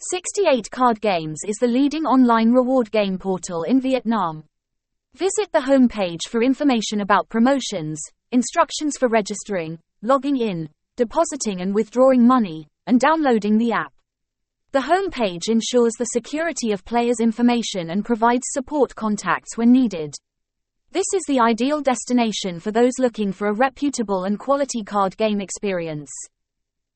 68 Card Games is the leading online reward game portal in Vietnam. Visit the homepage for information about promotions, instructions for registering, logging in, depositing and withdrawing money, and downloading the app. The homepage ensures the security of players' information and provides support contacts when needed. This is the ideal destination for those looking for a reputable and quality card game experience.